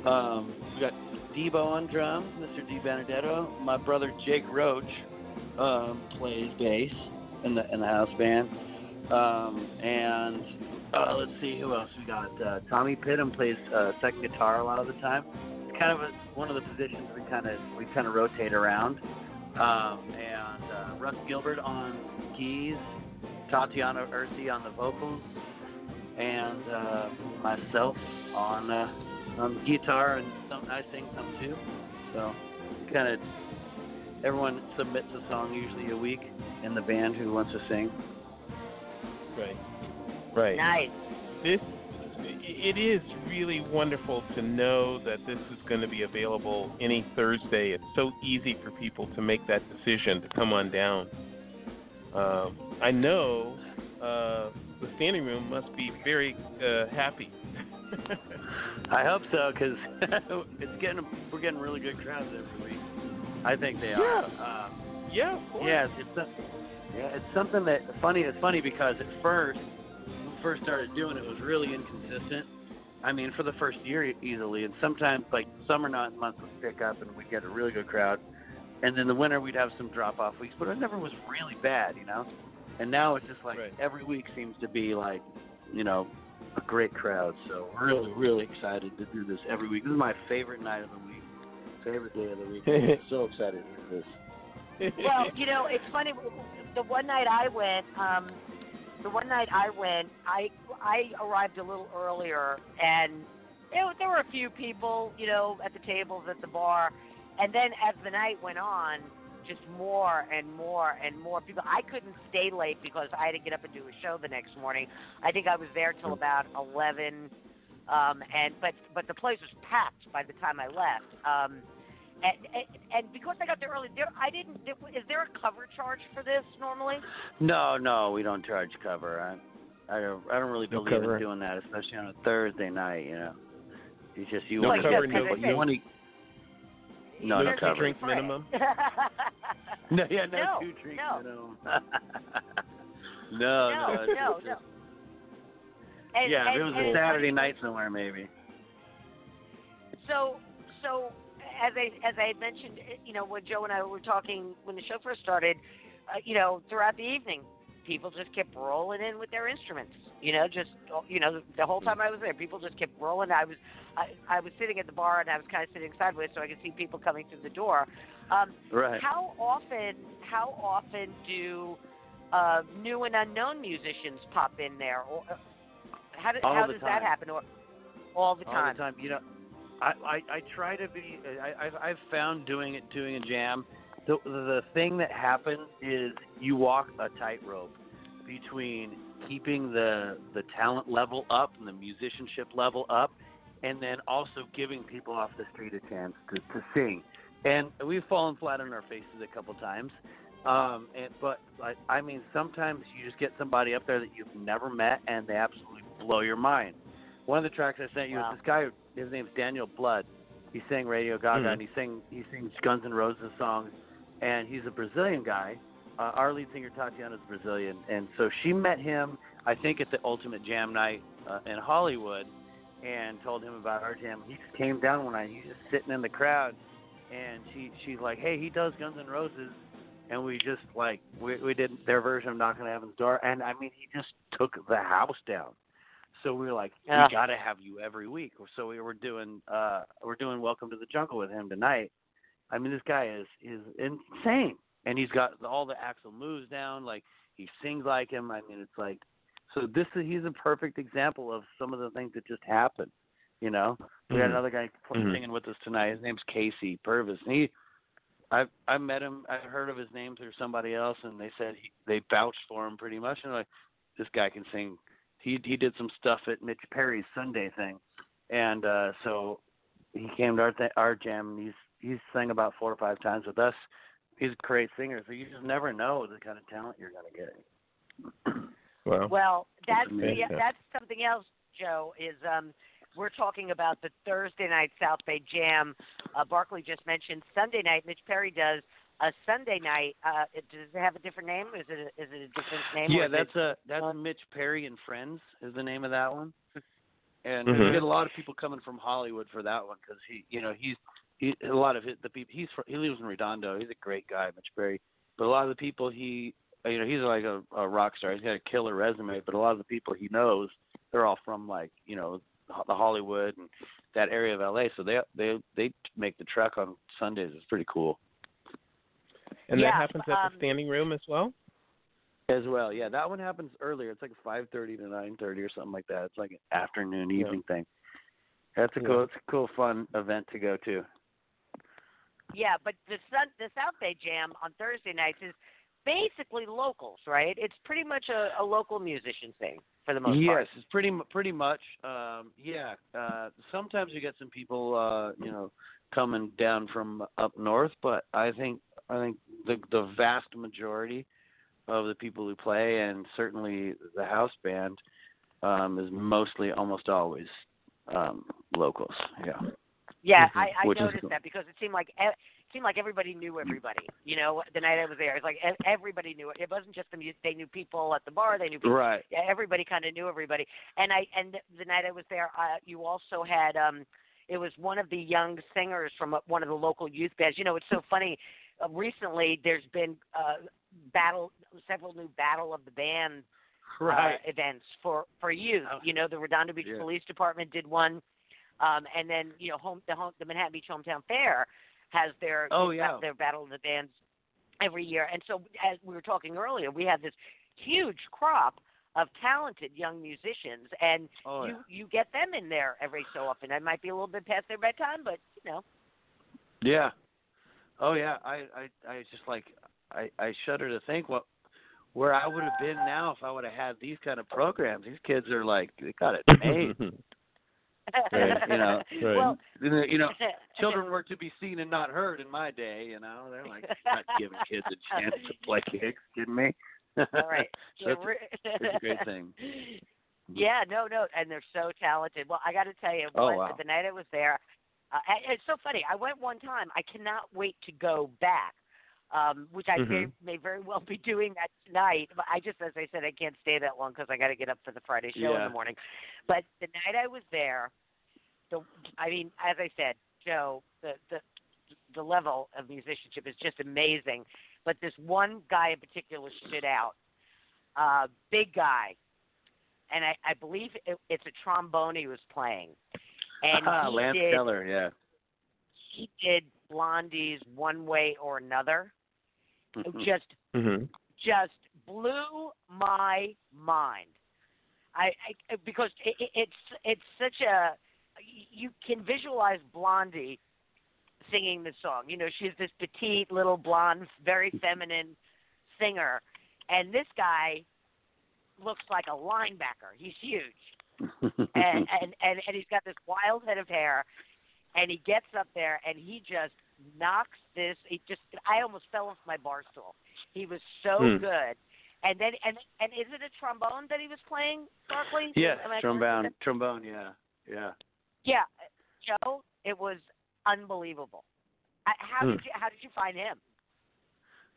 Um, we got Debo on drums, Mr. Di Benedetto. My brother Jake Roach um, plays bass in the in the house band. Um, and uh, let's see who else we got. Uh, Tommy Pittum plays uh, second guitar a lot of the time. It's kind of a, one of the positions we kind of we kind of rotate around. Um, and uh, Russ Gilbert on keys, Tatiana Ursi on the vocals, and uh, myself on on guitar and some I sing some too. So kind of everyone submits a song usually a week in the band who wants to sing. Right. Right. Nice. This it is really wonderful to know that this is going to be available any Thursday. It's so easy for people to make that decision to come on down. Um, I know uh, the standing room must be very uh, happy. *laughs* I hope so because *laughs* it's getting we're getting really good crowds every week. I think they are. Uh, yeah, of course. Yeah, it's a, yeah, it's something that funny. It's funny because at first, when we first started doing it, it was really inconsistent. I mean, for the first year easily, and sometimes like summer not months would pick up and we'd get a really good crowd, and then the winter we'd have some drop off weeks, but it never was really bad, you know. And now it's just like Right. every week seems to be like, you know, a great crowd. So really, really excited to do this every week. This is my favorite night of the week, favorite day of the week. I'm *laughs* so excited to do this. Well, *laughs* you know, it's funny. The one night I went, um, the one night I went, I I arrived a little earlier, and it, there were a few people, you know, at the tables at the bar, and then as the night went on, just more and more and more people. I couldn't stay late because I had to get up and do a show the next morning. I think I was there till about eleven, um, and but but the place was packed by the time I left. Um, and, and and because I got there early, there I didn't. There, is there a cover charge for this normally? No, no, we don't charge cover. I, I don't, I don't really believe cover. in doing that, especially on a Thursday night. You know, you just you No want to you no- want to. No, no There's cover. drink minimum. *laughs* No, yeah, no, No, two drinks no. minimum. *laughs* no, no, no, it's no, just- no. And, yeah, and, if it was a Saturday funny, night somewhere, maybe. So, so as I as I had mentioned, you know, when Joe and I were talking when the show first started, uh, you know, throughout the evening, people just kept rolling in with their instruments. You know, just you know, the whole time I was there, people just kept rolling. I was I, I was sitting at the bar and I was kind of sitting sideways so I could see people coming through the door. Um, Right. How often? How often do uh, new and unknown musicians pop in there? Or uh, how, do, how does time. that happen? Or all the time. all the time. You know, I I, I try to be. I I've, I've found doing it doing a jam. The the thing that happens is you walk a tightrope between keeping the the talent level up and the musicianship level up, and then also giving people off the street a chance to to sing. And we've fallen flat on our faces a couple times. Um, and, but I, I mean, sometimes you just get somebody up there that you've never met, and they absolutely blow your mind. One of the tracks I sent you Wow. is this guy. His name's Daniel Blood. He sang Radio Gaga, Mhm. and he sing he sings Guns N' Roses songs, and he's a Brazilian guy. Uh, our lead singer Tatiana's Brazilian, and so she met him, I think, at the Ultimate Jam night uh, in Hollywood, and told him about our jam. He just came down one night. He's just sitting in the crowd, and she she's like, "Hey, he does Guns N' Roses," and we just like we we did their version of Knocking on Heaven's Door, and I mean, he just took the house down. So we were like, Yeah. we got to have you every week. So we were doing uh we're doing Welcome to the Jungle with him tonight. I mean, this guy is is insane, and he's got all the Axl moves down. Like he sings like him. I mean, it's like so. This is he's a perfect example of some of the things that just happen. You know, we had Mhm. another guy Mhm. singing with us tonight. His name's Casey Purvis. And he, I I met him. I heard of his name through somebody else, and they said he, they vouched for him pretty much. And like, this guy can sing. He he did some stuff at Mitch Perry's Sunday thing, and uh so he came to our th- our jam and he's he's sang about four or five times with us. He's a great singer, so you just never know the kind of talent you're gonna get. *clears throat* Well, Well, that's the, that's something else, Joe. Is um, we're talking about the Thursday night South Bay Jam. Uh, Barclay just mentioned Sunday night. Mitch Perry does a Sunday night. Uh, it, does it have a different name? Is it a, is it a different name? Yeah, that's a that's uh, Mitch Perry and Friends is the name of that one. And Mhm. we get a lot of people coming from Hollywood for that one because he, you know, he's he a lot of his, the people he's he lives in Redondo. He's a great guy, Mitch Perry. But a lot of the people he, you know, he's like a, a rock star. He's got a killer resume. But a lot of the people he knows, they're all from like you know the Hollywood and that area of LA. So they they they make the trek on Sundays. It's pretty cool. and yeah, that happens at um, the standing room as well. As well, yeah. That one happens earlier. It's like five thirty to nine thirty or something like that. It's like an afternoon Yeah. evening thing. That's a Yeah. cool. It's a cool, fun event to go to. Yeah, but the Sun, the South Bay Jam on Thursday nights is basically locals, right? It's pretty much a, a local musician thing for the most yes, part. Yes, it's pretty pretty much. Um, yeah. Uh, sometimes you get some people, uh, you know, coming down from up north, but I think I think the the vast majority of the people who play, and certainly the house band, um, is mostly almost always um, locals. Yeah. Yeah, Mhm. I, I Which noticed cool. that because it seemed like it seemed like everybody knew everybody. You know, the night I was there, it's like everybody knew it. It wasn't just the music; they knew people at the bar. They knew people. Right. Yeah, everybody kind of knew everybody. And I and the night I was there, uh, you also had um, it was one of the young singers from uh, one of the local youth bands. You know, it's so funny. Uh, recently, there's been uh, battle, several new battle of the band Right. uh, events for for youth. Oh. You know, the Redondo Beach Yeah. Police Department did one, um, and then you know, home the home the Manhattan Beach Hometown Fair has their Oh, yeah. their battle of the bands every year. And so, as we were talking earlier, we have this huge crop of talented young musicians, and Oh, you yeah. you get them in there every so often. It might be a little bit past their bedtime, but you know. Yeah. Oh yeah. I I I just like I I shudder to think what where I would have been now if I would have had these kind of programs. These kids are like they got it *laughs* made. Right, you know. *laughs* Right. Well, you know, *laughs* children were to be seen and not heard in my day. You know, they're like not giving *laughs* kids a chance to play gigs. Kidding me? All right. so it's, a, it's a great thing. Yeah, no, no, and they're so talented. Well, I got to tell you, Oh, one, wow. the night I was there, uh, it's so funny. I went one time. I cannot wait to go back, um, which I may, Mhm. may very well be doing that tonight. But I just, as I said, I can't stay that long because I got to get up for the Friday show in the morning. But the night I was there, the I mean, as I said, Joe, the the the level of musicianship is just amazing. But this one guy in particular stood out. Uh, big guy, and I, I believe it, it's a trombone he was playing. And *laughs* Lance did Keller. Yeah. he did Blondie's One Way or Another. Mhm. just hmm just blew my mind. I, I because it- it's it's such a you can visualize Blondie singing the song. You know, she's this petite little blonde, very feminine singer, and this guy looks like a linebacker. He's huge *laughs* and, and and and he's got this wild head of hair, and he gets up there and he just knocks this. He just I almost fell off my bar stool. He was so Hmm. good. And then and and is it a trombone that he was playing, Barclay? yes, Am I trombone. Trombone. Yeah. Yeah. Yeah, Joe, it was unbelievable. How Hmm. did you how did you find him?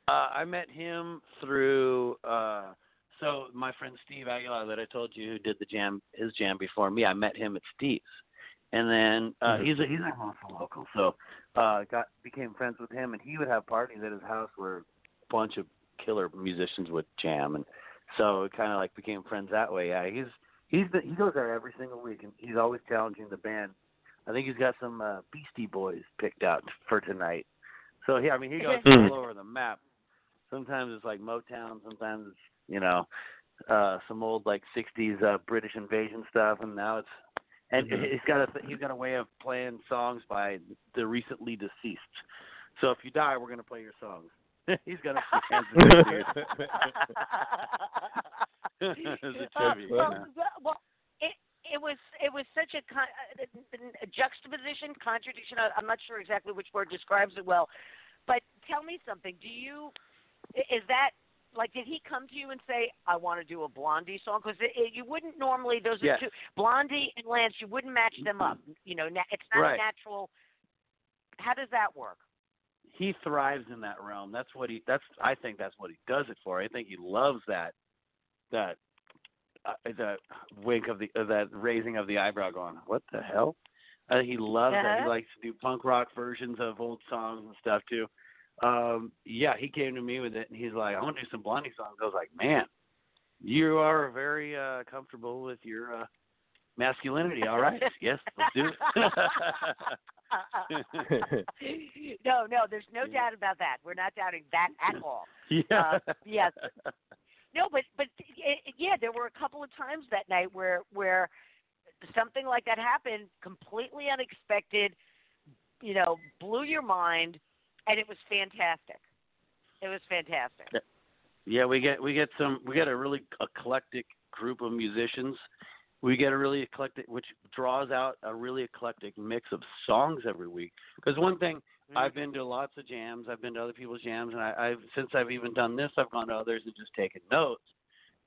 Uh, I met him through uh so my friend Steve Aguilar that I told you who did the jam his jam before me, I met him at Steve's. And then uh Mhm. he's a he's a local local. So uh got became friends with him and he would have parties at his house where a bunch of killer musicians would jam and so it kinda like became friends that way. Yeah, he's he's the, he goes there every single week and he's always challenging the band. I think he's got some uh Beastie Boys picked out for tonight. So yeah, I mean he goes Mhm. all over the map sometimes it's like Motown, sometimes it's you know uh some old like '60s uh British invasion stuff, and now it's and Mhm. he's got a he's got a way of playing songs by the recently deceased. So if you die, we're gonna play your songs. *laughs* he's got a chance to do it. As a tribute, well, yeah. well, well, it it was it was such a, con- a juxtaposition, contradiction. I'm not sure exactly which word describes it well, but tell me something. Do you is that like did he come to you and say I want to do a Blondie song? Because you wouldn't normally those are Yes. two Blondie and Lance. You wouldn't match them up. You know, na- it's not Right. a natural. How does that work? he thrives in that realm. That's what he. That's I think that's what he does it for. I think he loves that that uh, that wink of the uh, that raising of the eyebrow, going, "What the hell?" Uh, he loves that. He Uh-huh. likes to do punk rock versions of old songs and stuff too. Um, yeah, he came to me with it, and he's like, "I want to do some Blondie songs." I was like, "Man, you are very uh, comfortable with your uh, masculinity. All right, *laughs* yes, let's do it." *laughs* no, no, there's no doubt about that. We're not doubting that at all. *laughs* yeah. Uh, yes. No, but but it, yeah, there were a couple of times that night where where something like that happened, completely unexpected. You know, blew your mind, and it was fantastic. It was fantastic. Yeah, we get we get some we get a really eclectic group of musicians. We get a really eclectic, which draws out a really eclectic mix of songs every week. Because one thing Mm-hmm. I've been to lots of jams, I've been to other people's jams, and I, I've since I've even done this, I've gone to others and just taken notes.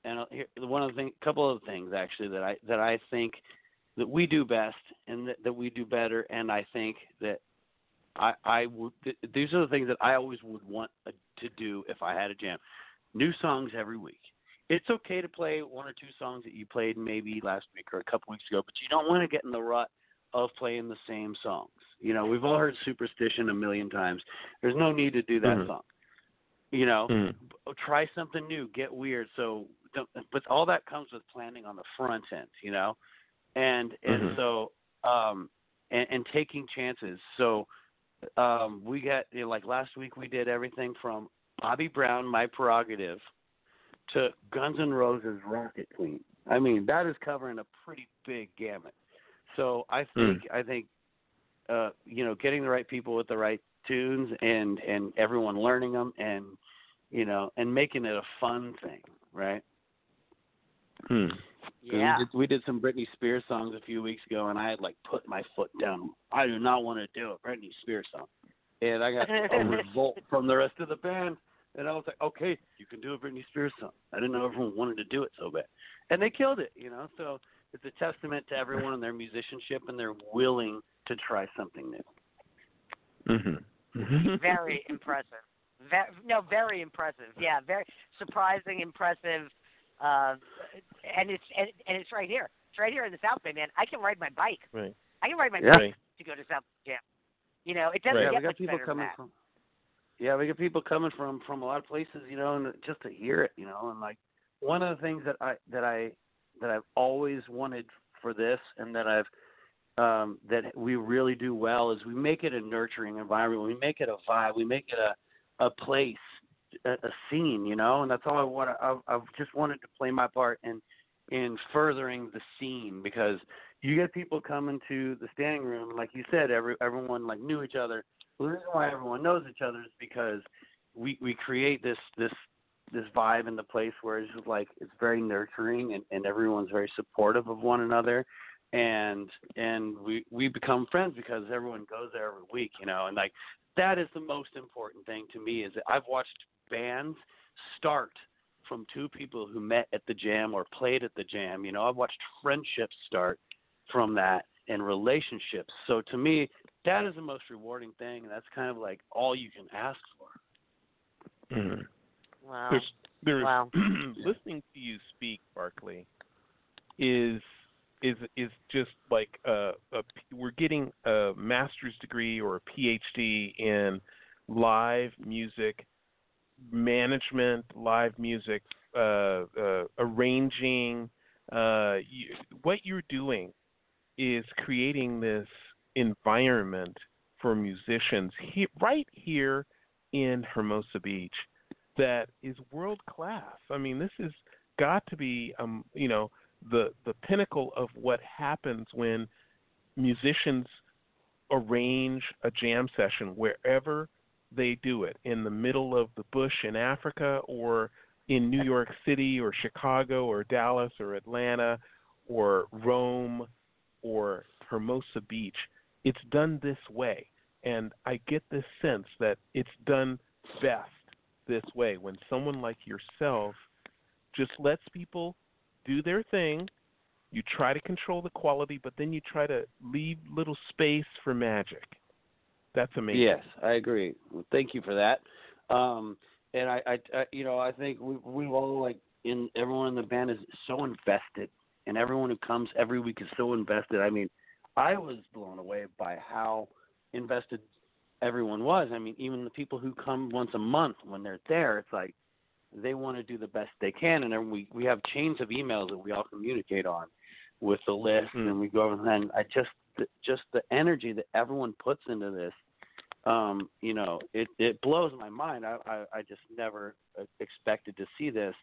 And uh, here, one of the thing, couple of things actually that I that I think that we do best and that, that we do better, and I think that I I would th- these are the things that I always would want uh, to do if I had a jam. New songs every week. It's okay to play one or two songs that you played maybe last week or a couple weeks ago, but you don't want to get in the rut of playing the same songs. You know, we've all heard Superstition a million times. There's no need to do that Mhm. song. You know, Mm. b- try something new, get weird. So, don't, but all that comes with planning on the front end, you know, and and Mhm. so um and, and taking chances. So um we got you know, like last week we did everything from Bobby Brown, My Prerogative, to Guns N' Roses, Rocket Queen. I mean, that is covering a pretty big gamut. So I think I think uh, you know getting the right people with the right tunes and and everyone learning them and you know and making it a fun thing, right? Hmm. 'Cause Yeah. We did, we did some Britney Spears songs a few weeks ago, and I had like put my foot down. I do not want to do a Britney Spears song, and I got a *laughs* revolt from the rest of the band. And I was like, okay, you can do a Britney Spears song. I didn't know everyone wanted to do it so bad, and they killed it. You know, so it's a testament to everyone and their musicianship, and they're willing to try something new. Mm-hmm. very impressive. Ve- no, very impressive. Yeah, very surprising, impressive. Uh, and it's and, and it's right here. It's right here in the South Bay, man. I can ride my bike. Right. I can ride my Yeah. bike to go to South Bay Jam. You know, it doesn't Right. Yeah, get we got much people better coming from. Yeah, we get people coming from from a lot of places, you know, and just to hear it, you know, and like one of the things that I that I that I've always wanted for this, and that I've um, that we really do well is we make it a nurturing environment. We make it a vibe. We make it a a place, a, a scene, you know, and that's all I want. I've, I've just wanted to play my part in in furthering the scene because you get people coming to the standing room, like you said, every everyone like knew each other. The reason why everyone knows each other is because we we create this this this vibe in the place where it's just like it's very nurturing and, and everyone's very supportive of one another and and we we become friends because everyone goes there every week you know and like that is the most important thing to me is that I've watched bands start from two people who met at the jam or played at the jam you know I've watched friendships start from that and relationships so to me that is the most rewarding thing and that's kind of like all you can ask for Mm-hmm. Wow. There's, there's Wow. *clears throat* listening to you speak, Barclay, is is is just like a, a we're getting a master's degree or a PhD in live music management, live music uh, uh, arranging. Uh, you, what you're doing is creating this environment for musicians he, right here in Hermosa Beach that is world class. I mean, this has got to be, um, you know, the the pinnacle of what happens when musicians arrange a jam session wherever they do it, in the middle of the bush in Africa, or in New York City, or Chicago, or Dallas, or Atlanta, or Rome, or Hermosa Beach, it's done this way. And I get this sense that it's done best this way when someone like yourself just lets people do their thing. You try to control the quality, but then you try to leave little space for magic. That's amazing. Yes, I agree. Well, thank you for that. Um, and I, I, I, you know, I think we we've all like in everyone in the band is so invested, and everyone who comes every week is so invested. I mean, I was blown away by how invested everyone was. I mean, even the people who come once a month when they're there, it's like they want to do the best they can, and then we we have chains of emails that we all communicate on with the list, Mm. and we go over and I just just the energy that everyone puts into this um, you know, it it blows my mind. I, I I just never uh, expected to see this,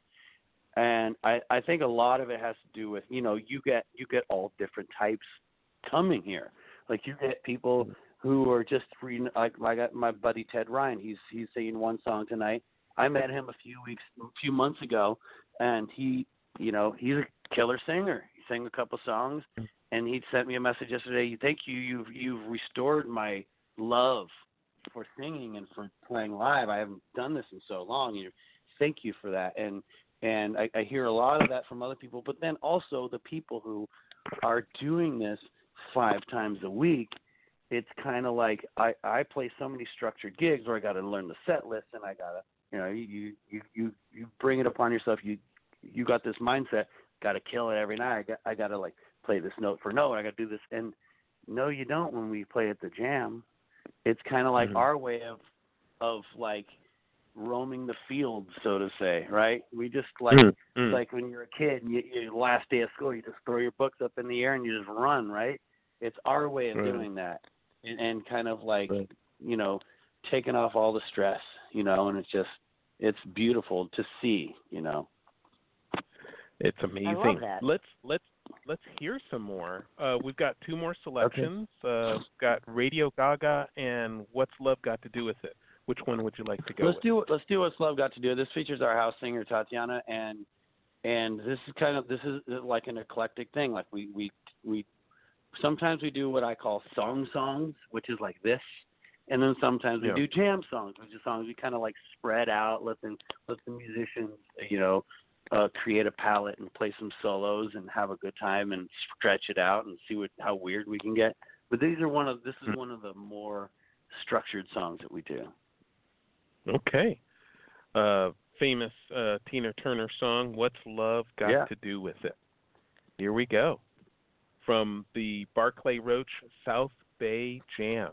and I I think a lot of it has to do with you know you get you get all different types coming here. Like you get people who are just free. Like I got my buddy Ted Ryan. He's he's singing one song tonight. I met him a few weeks, a few months ago, and he, you know, he's a killer singer. He sang a couple songs, and he sent me a message yesterday. Thank you. You've you've restored my love for singing and for playing live. I haven't done this in so long. You, thank you for that. And and I, I hear a lot of that from other people, but then also the people who are doing this five times a week. It's kind of like I I play so many structured gigs where I got to learn the set list and I gotta you know you you you you bring it upon yourself. You you got this mindset. Got to kill it every night. I got I got to like play this note for note. I got to do this and no, you don't when we play at the jam it's kind of like Mhm. our way of of like roaming the field so to say right we just like Mm, it's mm. like when you're a kid and you, your last day of school you just throw your books up in the air and you just run right it's our way of Right. doing that and, and kind of like Right. you know taking off all the stress you know and it's just it's beautiful to see you know It's amazing. love that. Let's let's let's hear some more. Uh, we've got two more selections. Uh, we've got Radio Gaga and What's Love Got to Do with It. Which one would you like to go let's with? do let's do what's love got to do. This features our house singer Tatiana, and and this is kind of this is like an eclectic thing. Like we we we sometimes we do what I call song songs, which is like this, and then sometimes we Yeah. do jam songs, which is songs we kind of like spread out, let them let the musicians you know uh, create a palette and play some solos and have a good time and stretch it out and see what how weird we can get. But these are one of this is Mm. one of the more structured songs that we do. Okay. Uh, famous uh, Tina Turner song, What's Love Got Yeah. to Do with It? Here we go. From the Barclay Roach South Bay Jam.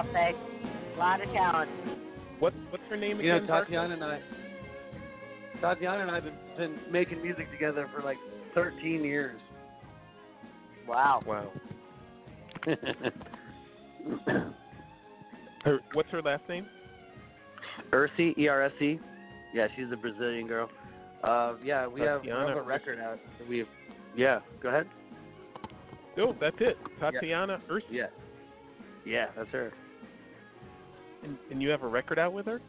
Wow. talent in the South Bay. A lot of talent. What what's her name You know, again? Tatiana and I, Tatiana and I have been, been making music together for like 13 years. Wow. Wow. *laughs* Her what's her last name? Ursi, E R S E. Yeah, she's a Brazilian girl. Uh, yeah, we have, we have a record out. We have, yeah, go ahead. Oh, that's it. Tatiana Ursi. Yeah. Yeah, that's her. And, and you have a record out with her?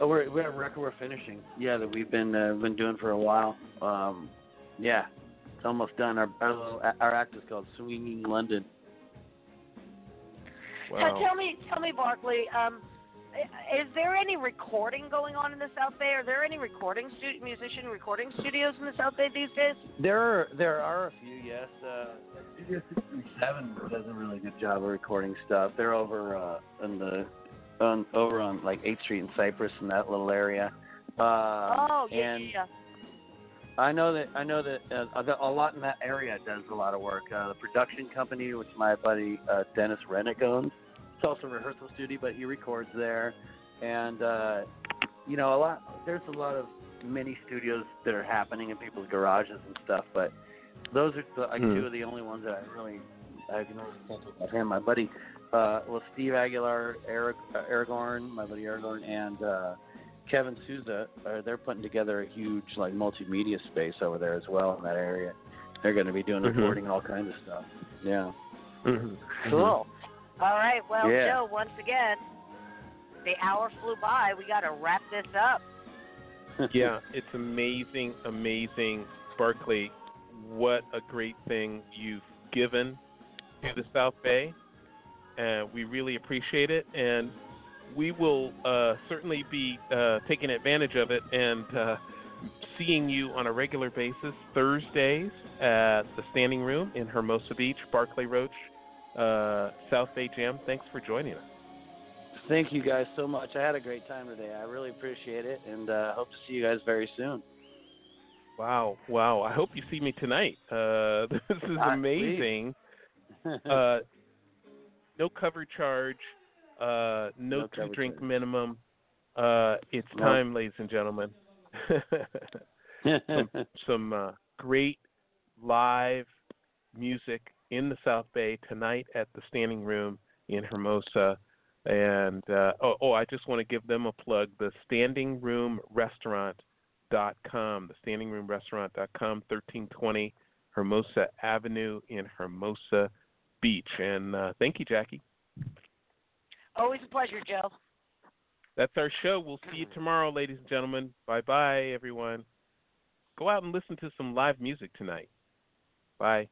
Oh, we're, we have a record we're finishing. Yeah, that we've been uh, been doing for a while. Um, yeah, it's almost done. Our our, little, our act is called Swinging London. Wow. So tell me, tell me, Barclay. Um, is there any recording going on in the South Bay? Are there any recording stu- musician recording studios in the South Bay these days? There are there are a few, yes. Uh, Studio 67 does a really good job of recording stuff. They're over uh, in the on over on like 8th Street in Cypress in that little area. Uh, oh, yeah, and yeah. I know that I know that uh, a lot in that area does a lot of work. Uh, the production company, which my buddy uh, Dennis Rennick owns, it's also a rehearsal studio, but he records there. And uh, you know, a lot there's a lot of mini studios that are happening in people's garages and stuff. But those are the, like Hmm. two of the only ones that I really I can really think of him. My buddy, uh, well, Steve Aguilar, Eric uh, Aragorn, my buddy Aragorn, and uh, Kevin Souza, uh, they're putting together a huge like multimedia space over there as well in that area. They're going to be doing Mhm. recording and all kinds of stuff. Yeah. Mhm. Cool. All right. Well, Yeah. Joe, once again, the hour flew by. We got to wrap this up. *laughs* yeah, it's amazing, amazing, Barclay. What a great thing you've given to the South Bay, and we really appreciate it. And we will uh, certainly be uh, taking advantage of it and uh, seeing you on a regular basis Thursdays at the Standing Room in Hermosa Beach, Barclay Roach, uh, South Bay Jam. Thanks for joining us. Thank you guys so much. I had a great time today. I really appreciate it, and uh, hope to see you guys very soon. Wow, wow! I hope you see me tonight. Uh, *laughs* this is Ah, amazing. *laughs* no cover charge, uh, no, No two drink charge. minimum. Uh, it's No. time, ladies and gentlemen. *laughs* some *laughs* some uh, great live music in the South Bay tonight at the Standing Room in Hermosa. And uh, oh, oh, I just want to give them a plug. The Standing Room Restaurant dot com, the Standing Room Restaurant dot com, thirteen twenty Hermosa Avenue in Hermosa Beach. And uh, thank you, Jackie. Always a pleasure, Joe. That's our show. We'll see you tomorrow, ladies and gentlemen. Bye bye, everyone. Go out and listen to some live music tonight. Bye.